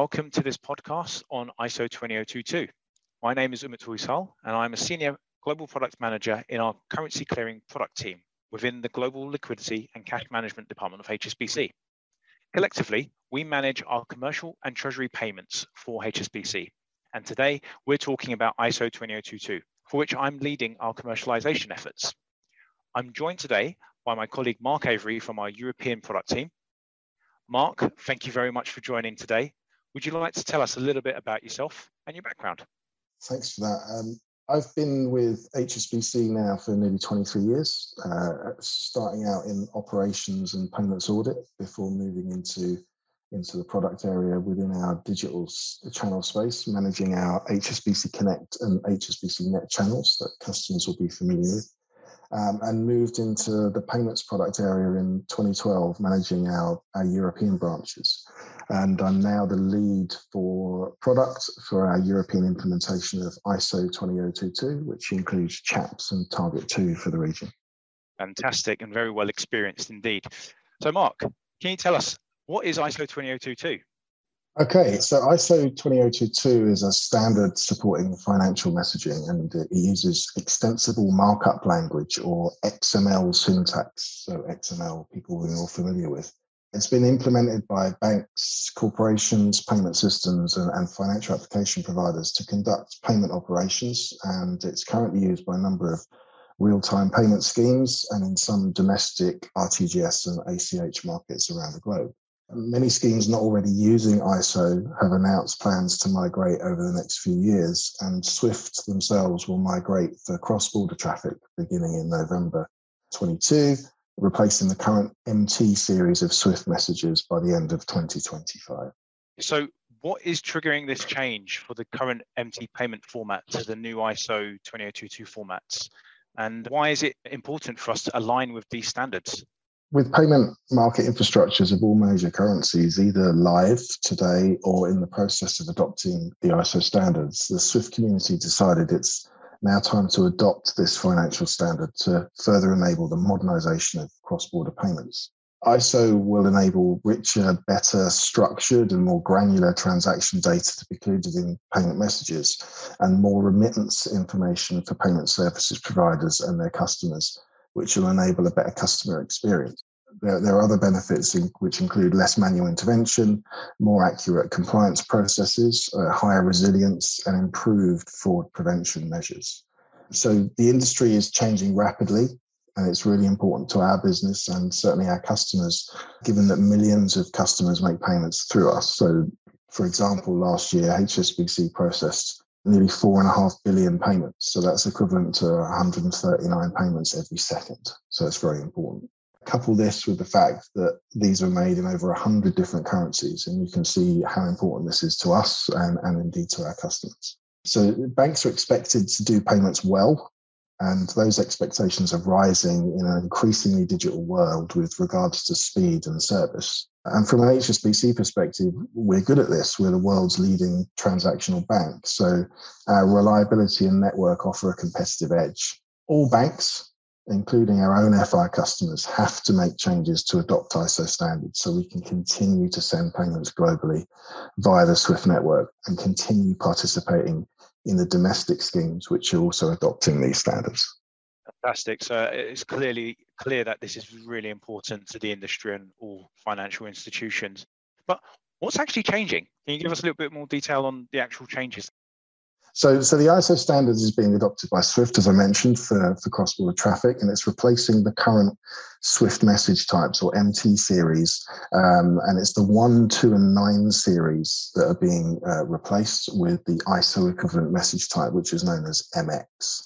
Welcome to this podcast on ISO 20022. My name is Umut Uysal, and I'm a senior global product manager in our currency clearing product team within the Global Liquidity and Cash Management Department of HSBC. Collectively, we manage our commercial and treasury payments for HSBC. And today we're talking about ISO 20022, for which I'm leading our commercialization efforts. I'm joined today by my colleague Mark Avery from our European product team. Mark, thank you very much for joining today would you like to tell us a little bit about yourself and your background? Thanks for that. Um, I've been with HSBC now for nearly 23 years, uh, starting out in operations and payments audit before moving into into the product area within our digital channel space, managing our HSBC Connect and HSBC Net channels that customers will be familiar with um, and moved into the payments product area in 2012, managing our, our European branches. And I'm now the lead for product for our European implementation of ISO 20022, which includes CHAPS and Target 2 for the region. Fantastic and very well experienced indeed. So, Mark, can you tell us what is ISO 20022? Okay, so ISO 20022 is a standard supporting financial messaging and it uses extensible markup language or XML syntax. So, XML, people we're all familiar with. It's been implemented by banks, corporations, payment systems, and, and financial application providers to conduct payment operations. And it's currently used by a number of real time payment schemes and in some domestic RTGS and ACH markets around the globe. Many schemes not already using ISO have announced plans to migrate over the next few years, and Swift themselves will migrate for cross border traffic beginning in November 22, replacing the current MT series of Swift messages by the end of 2025. So, what is triggering this change for the current MT payment format to the new ISO 20022 formats? And why is it important for us to align with these standards? with payment market infrastructures of all major currencies either live today or in the process of adopting the ISO standards, the SWIFT community decided it's now time to adopt this financial standard to further enable the modernization of cross border payments. ISO will enable richer, better structured, and more granular transaction data to be included in payment messages and more remittance information for payment services providers and their customers which will enable a better customer experience. There, there are other benefits in, which include less manual intervention, more accurate compliance processes, uh, higher resilience, and improved fraud prevention measures. So the industry is changing rapidly, and it's really important to our business and certainly our customers, given that millions of customers make payments through us. So, for example, last year HSBC processed nearly four and a half billion payments. So that's equivalent to 139 payments every second. So it's very important. Couple this with the fact that these are made in over 100 different currencies, and you can see how important this is to us and, and indeed to our customers. So banks are expected to do payments well, and those expectations are rising in an increasingly digital world with regards to speed and service. And from an HSBC perspective, we're good at this. We're the world's leading transactional bank. So our reliability and network offer a competitive edge. All banks, including our own FI customers, have to make changes to adopt ISO standards so we can continue to send payments globally via the SWIFT network and continue participating in the domestic schemes which are also adopting these standards. Fantastic. So it's clearly clear that this is really important to the industry and all financial institutions. But what's actually changing? Can you give us a little bit more detail on the actual changes? So, so the ISO standards is being adopted by Swift, as I mentioned, for, for cross-border traffic, and it's replacing the current Swift message types or MT series, um, and it's the one, two, and nine series that are being uh, replaced with the ISO equivalent message type, which is known as MX.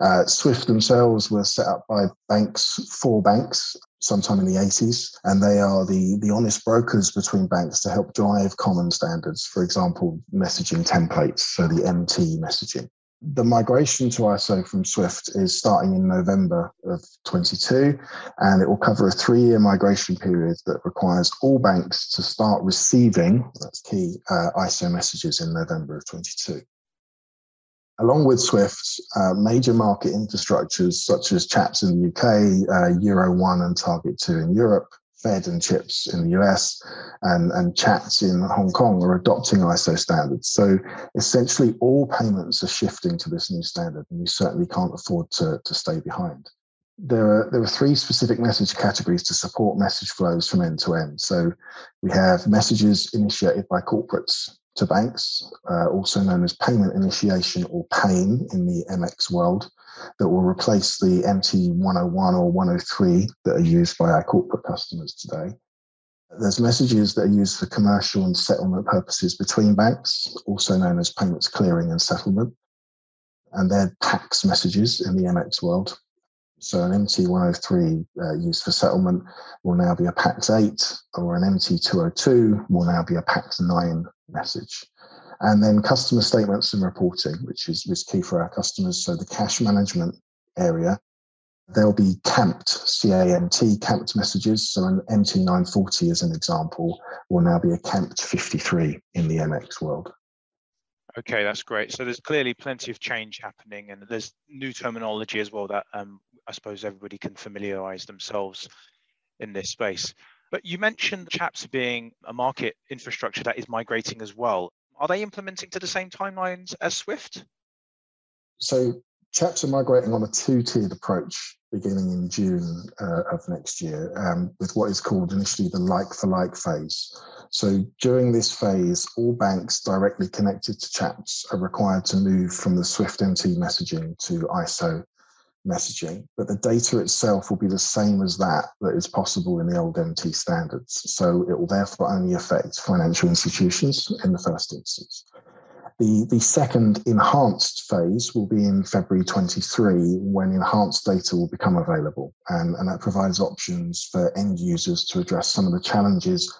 Uh, Swift themselves were set up by banks, four banks, sometime in the 80s, and they are the, the honest brokers between banks to help drive common standards, for example, messaging templates, so the MT messaging. The migration to ISO from Swift is starting in November of 22, and it will cover a three year migration period that requires all banks to start receiving, that's key, uh, ISO messages in November of 22. Along with Swift, uh, major market infrastructures such as CHAPS in the UK, uh, Euro 1 and Target 2 in Europe, Fed and CHIPS in the US, and, and CHATS in Hong Kong are adopting ISO standards. So essentially, all payments are shifting to this new standard, and we certainly can't afford to, to stay behind. There are, there are three specific message categories to support message flows from end to end. So we have messages initiated by corporates to banks, uh, also known as payment initiation or PAIN in the MX world, that will replace the MT 101 or 103 that are used by our corporate customers today. There's messages that are used for commercial and settlement purposes between banks, also known as payments clearing and settlement. And they're pacs messages in the MX world. So an MT103 uh, used for settlement will now be a pacs 8, or an MT202 will now be a pacs 9 message. And then customer statements and reporting, which is, is key for our customers. So the cash management area, there'll be camt, C-A-M-T, camt messages. So an MT940, as an example, will now be a camt 53 in the MX world. Okay, that's great. So there's clearly plenty of change happening, and there's new terminology as well that um, I suppose everybody can familiarize themselves in this space. But you mentioned CHAPS being a market infrastructure that is migrating as well. Are they implementing to the same timelines as Swift? So CHAPS are migrating on a two-tiered approach beginning in June uh, of next year um, with what is called initially the like-for-like phase. So during this phase, all banks directly connected to CHAPS are required to move from the Swift MT messaging to ISO messaging, but the data itself will be the same as that that is possible in the old MT standards. So it will therefore only affect financial institutions in the first instance. The, the second enhanced phase will be in February 23 when enhanced data will become available. And, and that provides options for end users to address some of the challenges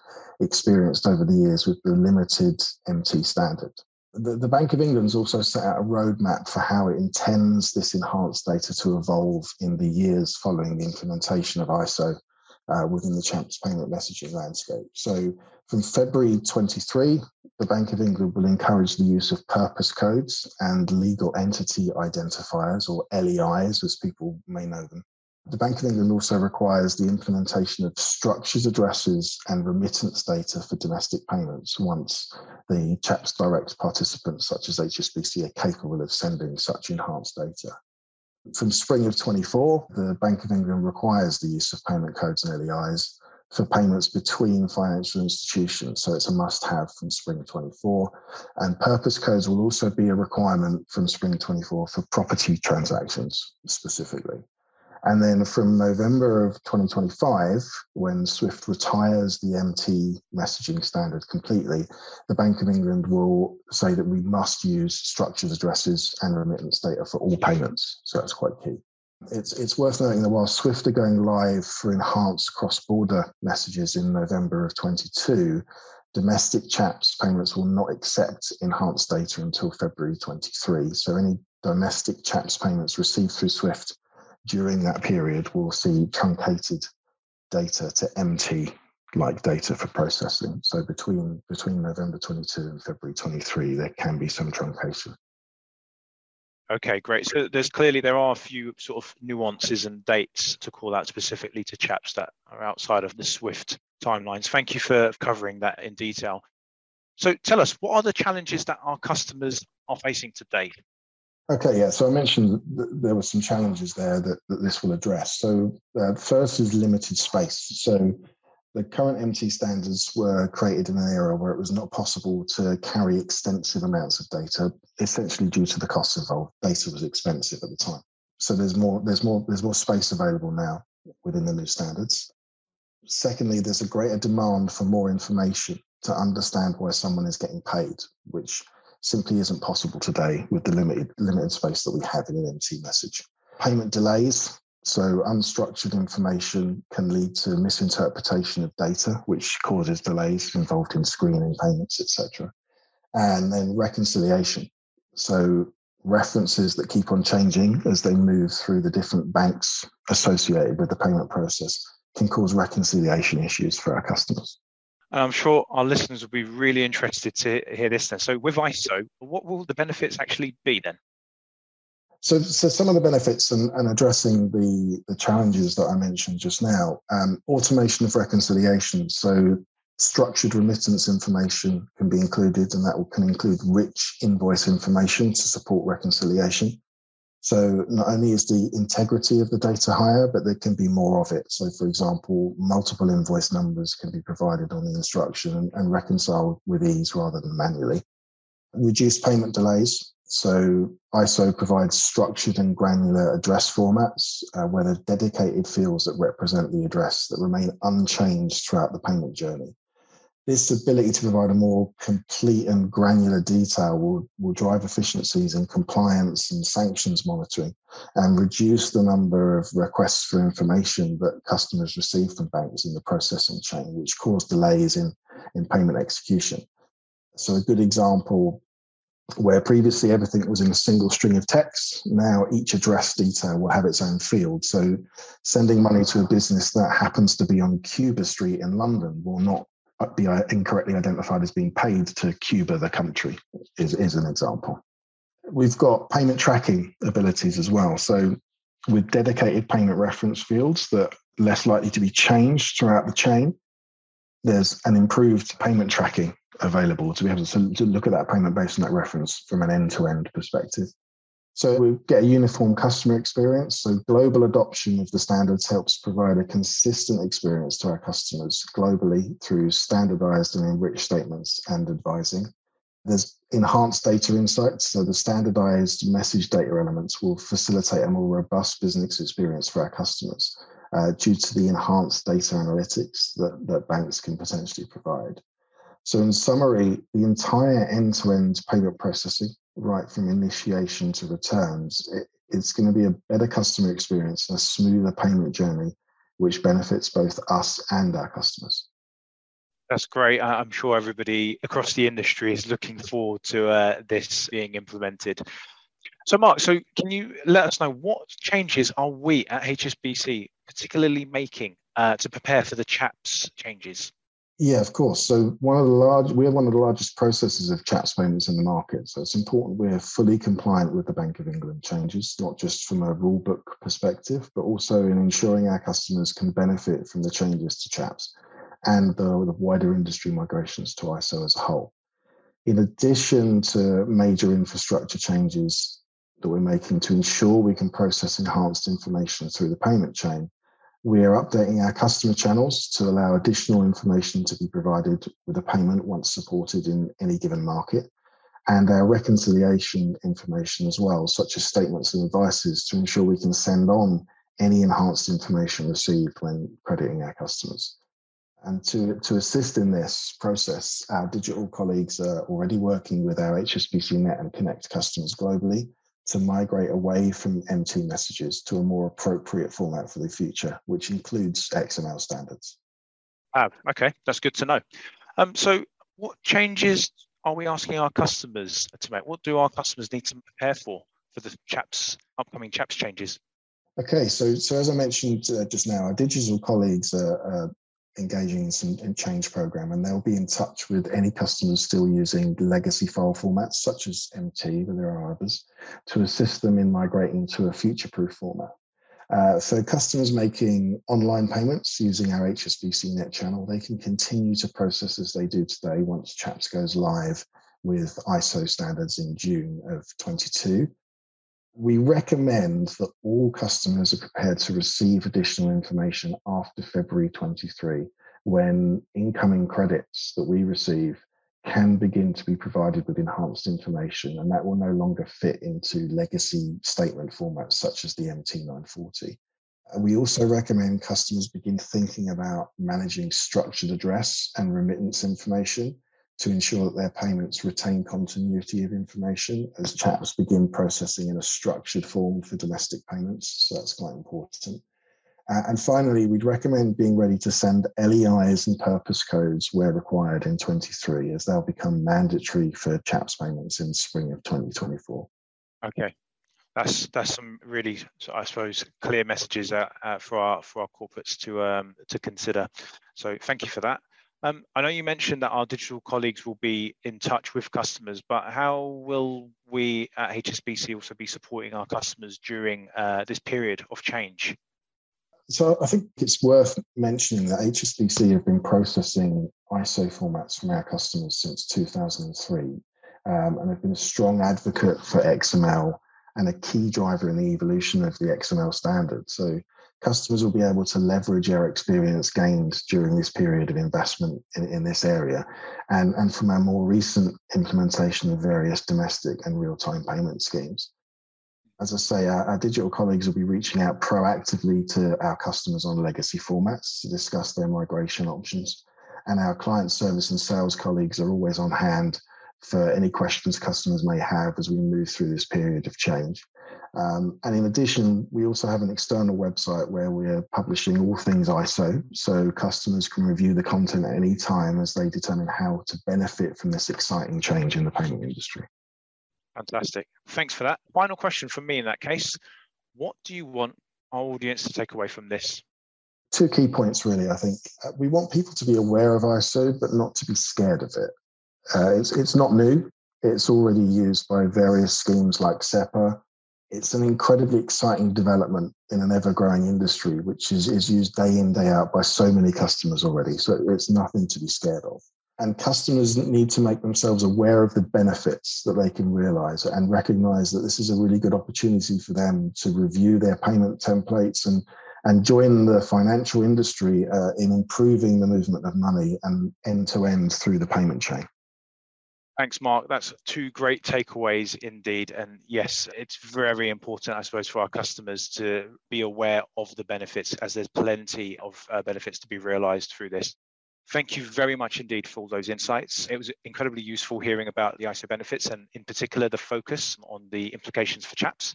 experienced over the years with the limited MT standard. The, the Bank of England's also set out a roadmap for how it intends this enhanced data to evolve in the years following the implementation of ISO uh, within the CHAPS payment messaging landscape. So from February 23, the Bank of England will encourage the use of purpose codes and legal entity identifiers, or LEIs as people may know them, the Bank of England also requires the implementation of structured addresses and remittance data for domestic payments once the CHAPS Direct participants, such as HSBC, are capable of sending such enhanced data. From spring of 24, the Bank of England requires the use of payment codes and LEIs for payments between financial institutions. So it's a must have from spring 24. And purpose codes will also be a requirement from spring 24 for property transactions specifically. And then from November of 2025, when Swift retires the MT messaging standard completely, the Bank of England will say that we must use structured addresses and remittance data for all payments. So that's quite key. It's, it's worth noting that while Swift are going live for enhanced cross border messages in November of 22, domestic CHAPS payments will not accept enhanced data until February 23. So any domestic CHAPS payments received through Swift during that period, we'll see truncated data to MT like data for processing. So between between November 22 and February 23, there can be some truncation. Okay, great. So there's clearly there are a few sort of nuances and dates to call out specifically to chaps that are outside of the Swift timelines. Thank you for covering that in detail. So tell us, what are the challenges that our customers are facing today? Okay, yeah. So I mentioned there were some challenges there that, that this will address. So uh, first is limited space. So the current MT standards were created in an era where it was not possible to carry extensive amounts of data, essentially due to the costs involved. Data was expensive at the time. So there's more, there's more, there's more space available now within the new standards. Secondly, there's a greater demand for more information to understand why someone is getting paid, which simply isn't possible today with the limited limited space that we have in an MT message. Payment delays So, unstructured information can lead to misinterpretation of data, which causes delays involved in screening payments, etc. And then reconciliation. So, references that keep on changing as they move through the different banks associated with the payment process can cause reconciliation issues for our customers. And I'm sure our listeners will be really interested to hear this then. So, with ISO, what will the benefits actually be then? So, so some of the benefits and, and addressing the, the challenges that I mentioned just now, um, automation of reconciliation. So, structured remittance information can be included, and that can include rich invoice information to support reconciliation. So not only is the integrity of the data higher, but there can be more of it. So for example, multiple invoice numbers can be provided on the instruction and, reconciled with ease rather than manually. Reduced payment delays. So ISO provides structured and granular address formats uh, where there are dedicated fields that represent the address that remain unchanged throughout the payment journey this ability to provide a more complete and granular detail will, will drive efficiencies in compliance and sanctions monitoring and reduce the number of requests for information that customers receive from banks in the processing chain, which cause delays in, in payment execution. So, a good example where previously everything was in a single string of text, now each address detail will have its own field. So, sending money to a business that happens to be on Cuba Street in London will not Uh, be uh, incorrectly identified as being paid to Cuba, the country, is, is an example. We've got payment tracking abilities as well. So, with dedicated payment reference fields that less likely to be changed throughout the chain, there's an improved payment tracking available to be able to, to look at that payment based on that reference from an end to end perspective. So we get a uniform customer experience. So global adoption of the standards helps provide a consistent experience to our customers globally through standardized and enriched statements and advising. There's enhanced data insights. So the standardized message data elements will facilitate a more robust business experience for our customers uh, due to the enhanced data analytics that, that banks can potentially provide. So, in summary, the entire end to end payment processing right from initiation to returns, it, it's going to be a better customer experience and a smoother payment journey, which benefits both us and our customers. That's great. I'm sure everybody across the industry is looking forward to uh, this being implemented. So, Mark, so can you let us know what changes are we at HSBC particularly making uh, to prepare for the CHAPS changes? Yeah, of course. So one of the large, we're one of the largest processors of CHAPS payments in the market. So it's important we're fully compliant with the Bank of England changes, not just from a rule book perspective, but also in ensuring our customers can benefit from the changes to CHAPS and the, the wider industry migrations to ISO as a whole. In addition to major infrastructure changes that we're making to ensure we can process enhanced information through the payment chain, we are updating our customer channels to allow additional information to be provided with a payment once supported in any given market, and our reconciliation information as well, such as statements and advices, to ensure we can send on any enhanced information received when crediting our customers. And to, to assist in this process, our digital colleagues are already working with our HSBC Net and Connect customers globally to migrate away from MT messages to a more appropriate format for the future, which includes XML standards. Ah, okay, that's good to know. Um, so, what changes are we asking our customers to make? What do our customers need to prepare for for the CHAPS upcoming CHAPS changes? Okay, so so as I mentioned uh, just now, our digital colleagues are, are engaging in some change program and they'll be in touch with any customers still using legacy file formats such as MT, but there are others, to assist them in migrating to a future-proof format. Uh, so customers making online payments using our HSBC Net channel, they can continue to process as they do today once CHAPS goes live with ISO standards in June of 22 we recommend that all customers are prepared to receive additional information after February 23 when incoming credits that we receive can begin to be provided with enhanced information and that will no longer fit into legacy statement formats such as the MT940. We also recommend customers begin thinking about managing structured address and remittance information to ensure that their payments retain continuity of information as CHAPS begin processing in a structured form for domestic payments. So that's quite important. Uh, and finally, we'd recommend being ready to send LEIs and purpose codes where required in 23, as they'll become mandatory for CHAPS payments in spring of 2024. Okay, that's that's some really, I suppose, clear messages uh, uh, for our for our corporates to um, to consider. So thank you for that. Um, I know you mentioned that our digital colleagues will be in touch with customers, but how will we at HSBC also be supporting our customers during uh, this period of change? So I think it's worth mentioning that HSBC have been processing ISO formats from our customers since 2003 um, and have been a strong advocate for XML and a key driver in the evolution of the XML standard. So customers will be able to leverage our experience gained during this period of investment in, in this area and, and from our more recent implementation of various domestic and real-time payment schemes. As I say, our, our, digital colleagues will be reaching out proactively to our customers on legacy formats to discuss their migration options. And our client service and sales colleagues are always on hand for any questions customers may have as we move through this period of change. Um, and in addition, we also have an external website where we're publishing all things ISO, so customers can review the content at any time as they determine how to benefit from this exciting change in the payment industry. Fantastic. Thanks for that. Final question from me in that case. What do you want our audience to take away from this? Two key points, really. I think uh, we want people to be aware of ISO, but not to be scared of it. Uh, it's, it's not new. It's already used by various schemes like SEPA. It's an incredibly exciting development in an ever growing industry, which is, is used day in, day out by so many customers already. So it's nothing to be scared of. And customers need to make themselves aware of the benefits that they can realize and recognize that this is a really good opportunity for them to review their payment templates and and join the financial industry uh, in improving the movement of money and end to end through the payment chain. Thanks, Mark. That's two great takeaways indeed. And yes, it's very important, I suppose, for our customers to be aware of the benefits, as there's plenty of uh, benefits to be realized through this. Thank you very much indeed for all those insights. It was incredibly useful hearing about the ISO benefits and, in particular, the focus on the implications for CHAPS.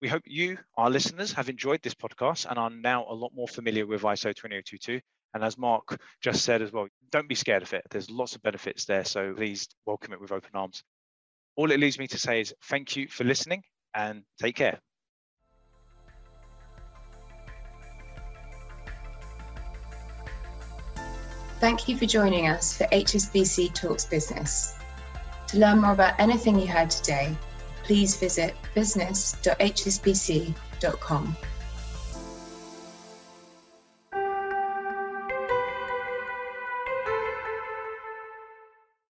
We hope you, our listeners, have enjoyed this podcast and are now a lot more familiar with ISO 20022 and as Mark just said as well, don't be scared of it. There's lots of benefits there. So please welcome it with open arms. All it leaves me to say is thank you for listening and take care. Thank you for joining us for HSBC Talks Business. To learn more about anything you heard today, please visit business.hsbc.com.